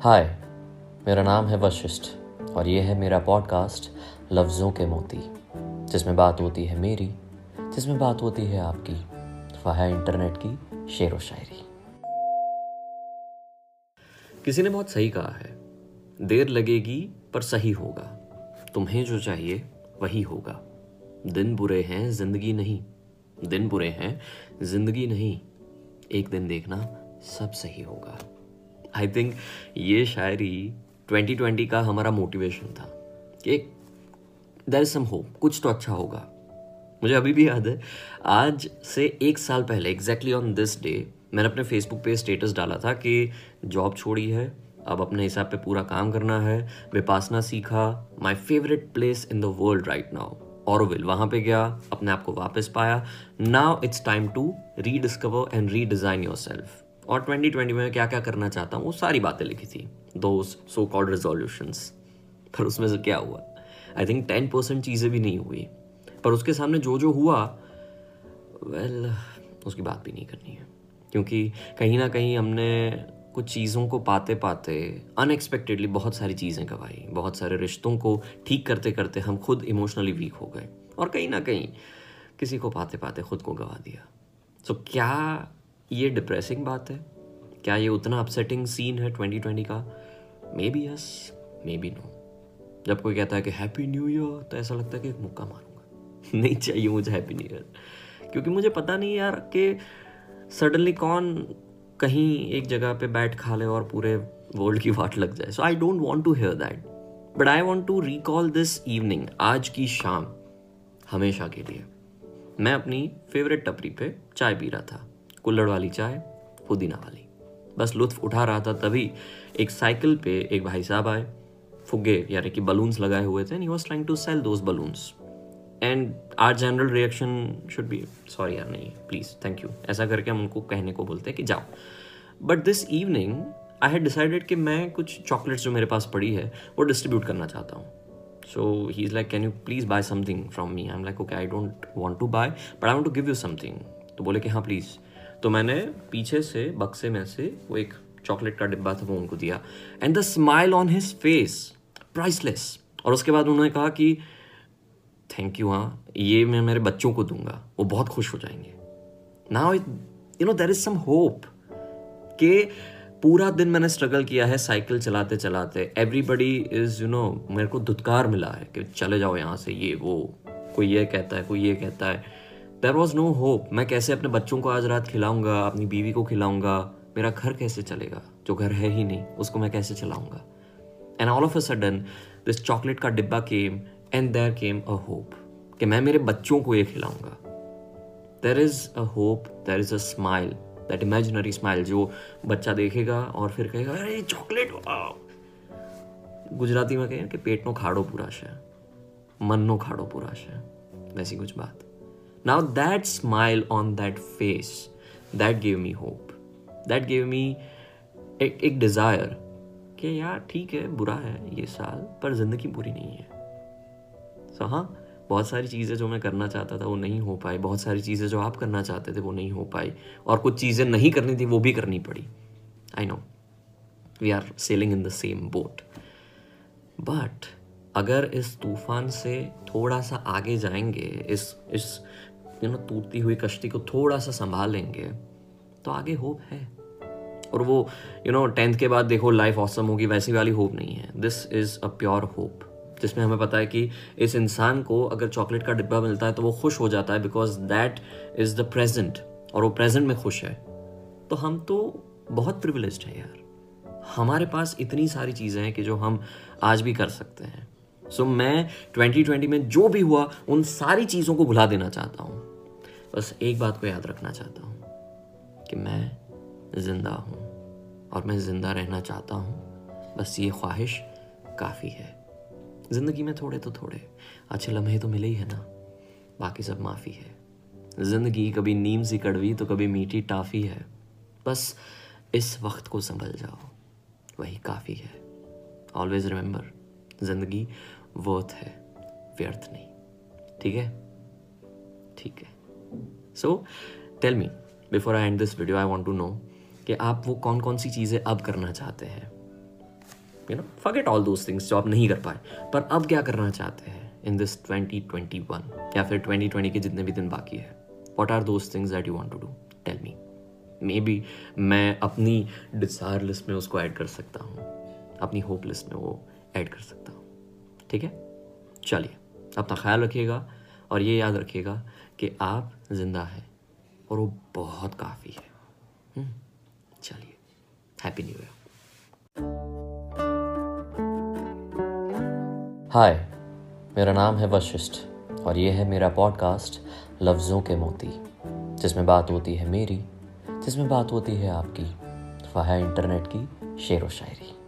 हाय मेरा नाम है वशिष्ठ और ये है मेरा पॉडकास्ट लफ्ज़ों के मोती, जिसमें बात होती है मेरी, जिसमें बात होती है आपकी। वह है इंटरनेट की शेर व शायरी। किसी ने बहुत सही कहा है, देर लगेगी पर सही होगा, तुम्हें जो चाहिए वही होगा। दिन बुरे हैं, ज़िंदगी नहीं, दिन बुरे हैं, ज़िंदगी नहीं, एक दिन देखना सब सही होगा। आई थिंक ये शायरी 2020 का हमारा मोटिवेशन था कि देर इज़ सम होप कुछ तो अच्छा होगा। मुझे अभी भी याद है, आज से एक साल पहले एग्जैक्टली ऑन दिस डे मैंने अपने फेसबुक पे स्टेटस डाला था कि जॉब छोड़ी है, अब अपने हिसाब पे पूरा काम करना है, विपासना सीखा my favourite place in the world right now Auroville वहाँ पे गया, अपने आप को वापस पाया now it's time to rediscover and redesign yourself और 2020 में क्या क्या करना चाहता हूँ वो सारी बातें लिखी थी। दो सो कॉल्ड रेजोल्यूशंस पर उसमें से क्या हुआ? आई थिंक टेन परसेंट चीज़ें भी नहीं हुई। पर उसके सामने जो जो हुआ वेल well, उसकी बात भी नहीं करनी है। क्योंकि कहीं ना कहीं हमने कुछ चीज़ों को पाते पाते अनएक्सपेक्टेडली बहुत सारी चीज़ें गवाई। बहुत सारे रिश्तों को ठीक करते करते हम खुद इमोशनली वीक हो गए। और कहीं ना कहीं किसी को पाते पाते खुद को गवा दिया। सो so, क्या ये डिप्रेसिंग बात है। क्या ये उतना अपसेटिंग सीन है 2020 का? Maybe yes maybe no जब कोई कहता है कि हैप्पी न्यू ईयर तो ऐसा लगता है कि एक मुक्का मारूँगा। नहीं चाहिए मुझे हैप्पी न्यू ईयर क्योंकि मुझे पता नहीं यार कि सडनली कौन कहीं एक जगह पे बैठ खा ले और पूरे वर्ल्ड की वाट लग जाए। So I don't want to hear that but I want to recall this evening आज की शाम, हमेशा के लिए। मैं अपनी फेवरेट टपरी पे चाय पी रहा था। कुल्लड़ वाली चाय, पुदीना वाली। बस लुत्फ उठा रहा था तभी एक साइकिल पे एक भाई साहब आए फुगे यानी कि बलून्स लगाए हुए थे and he was trying to sell those balloons and our general reaction should be sorry यार, नहीं प्लीज़ थैंक यू ऐसा करके हम उनको कहने को बोलते हैं कि जाओ। But this evening I had decided कि मैं कुछ चॉकलेट्स जो मेरे पास पड़ी है, वो डिस्ट्रीब्यूट करना चाहता हूँ। So he is like can you please buy something from me I am like okay I don't want to buy but I want to give you something तो बोले कि हाँ प्लीज़ तो मैंने पीछे से, बक्से में से वो एक चॉकलेट का डिब्बा था, वो उनको दिया। And the smile on his face priceless और उसके बाद उन्होंने कहा कि थैंक यू हाँ ये मैं मेरे बच्चों को दूँगा, वो बहुत खुश हो जाएँगे। Now you know there is some hope कि पूरा दिन मैंने स्ट्रगल किया है साइकिल चलाते चलाते। एवरीबडी इज़ यू नो मेरे को धुतकार मिला है कि चले जाओ यहाँ से, ये, वो, कोई ये कहता है, कोई ये कहता है। देर वॉज़ नो होप मैं कैसे अपने बच्चों को आज रात खिलाऊँगा? अपनी बीवी को खिलाऊँगा? मेरा घर कैसे चलेगा? जो घर है ही नहीं, उसको मैं कैसे चलाऊँगा? And all of a sudden this chocolate का डिब्बा came and there came a hope कि मैं मेरे बच्चों को ये खिलाऊँगा। There is a hope there is a smile that imaginary smile जो बच्चा देखेगा और फिर कहेगा, अरे चॉकलेट गुजराती में कहें कि पेट नो खाड़ो पूरा शे मन नो खाड़ो पूरा शे वैसी कुछ बात। Now, that smile on that face, that gave me hope. That gave me एक एक डिज़ायर कि यार ठीक है बुरा है ये साल पर ज़िंदगी बुरी नहीं है। सो so, हाँ बहुत सारी चीज़ें जो मैं करना चाहता था वो नहीं हो पाई। बहुत सारी चीज़ें जो आप करना चाहते थे वो नहीं हो पाई। और कुछ चीज़ें नहीं करनी थी वो भी करनी पड़ी। I know we are sailing in the same boat but अगर इस तूफ़ान से थोड़ा सा आगे जाएँगे इस इस यू नो टूटती हुई कश्ती को थोड़ा सा संभाल लेंगे तो आगे होप है। और वो यू नो टेंथ के बाद देखो लाइफ ऑसम होगी वैसी वाली होप नहीं है। This is a pure hope जिसमें हमें पता है कि इस इंसान को अगर चॉकलेट का डिब्बा मिलता है तो वो खुश हो जाता है because that is the present और वो प्रेजेंट में खुश है। तो हम तो बहुत प्रिविलेज हैं यार। हमारे पास इतनी सारी चीज़ें हैं कि जो हम आज भी कर सकते हैं। सो so, मैं 2020 में जो भी हुआ उन सारी चीज़ों को भुला देना चाहता हूँ। बस एक बात को याद रखना चाहता हूँ कि मैं ज़िंदा हूँ और मैं ज़िंदा रहना चाहता हूँ। बस ये ख्वाहिश काफ़ी है। ज़िंदगी में थोड़े तो थोड़े, अच्छे लम्हे तो मिले ही है ना। बाकी सब माफ़ी है। ज़िंदगी कभी नीम सी कड़वी तो कभी मीठी टाफ़ी है। बस इस वक्त को संभल जाओ। वही काफ़ी है। ऑलवेज रिमेंबर ज़िंदगी वर्थ है, व्यर्थ नहीं। ठीक है? ठीक है। So tell me before I end this video I want to know कि आप वो कौन कौन सी चीज़ें अब करना चाहते हैं? You know forget all those things जो आप नहीं कर पाए। पर अब क्या करना चाहते हैं इन दिस 2021 या फिर 2020 के जितने भी दिन बाकी है। What are those things that you want to do tell me maybe मैं अपनी डिज़ायर लिस्ट में उसको ऐड कर सकता हूँ। अपनी होप लिस्ट में वो ऐड कर सकता हूँ। ठीक है? चलिए, अपना ख्याल रखिएगा और ये याद रखिएगा कि आप ज़िंदा है और वो बहुत काफ़ी है। हम्म, चलिए हैप्पी न्यू ईयर हाय मेरा नाम है वशिष्ठ और ये है मेरा पॉडकास्ट लफ्ज़ों के मोती जिसमें बात होती है मेरी जिसमें बात होती है आपकी। वह है इंटरनेट की शेर व शायरी।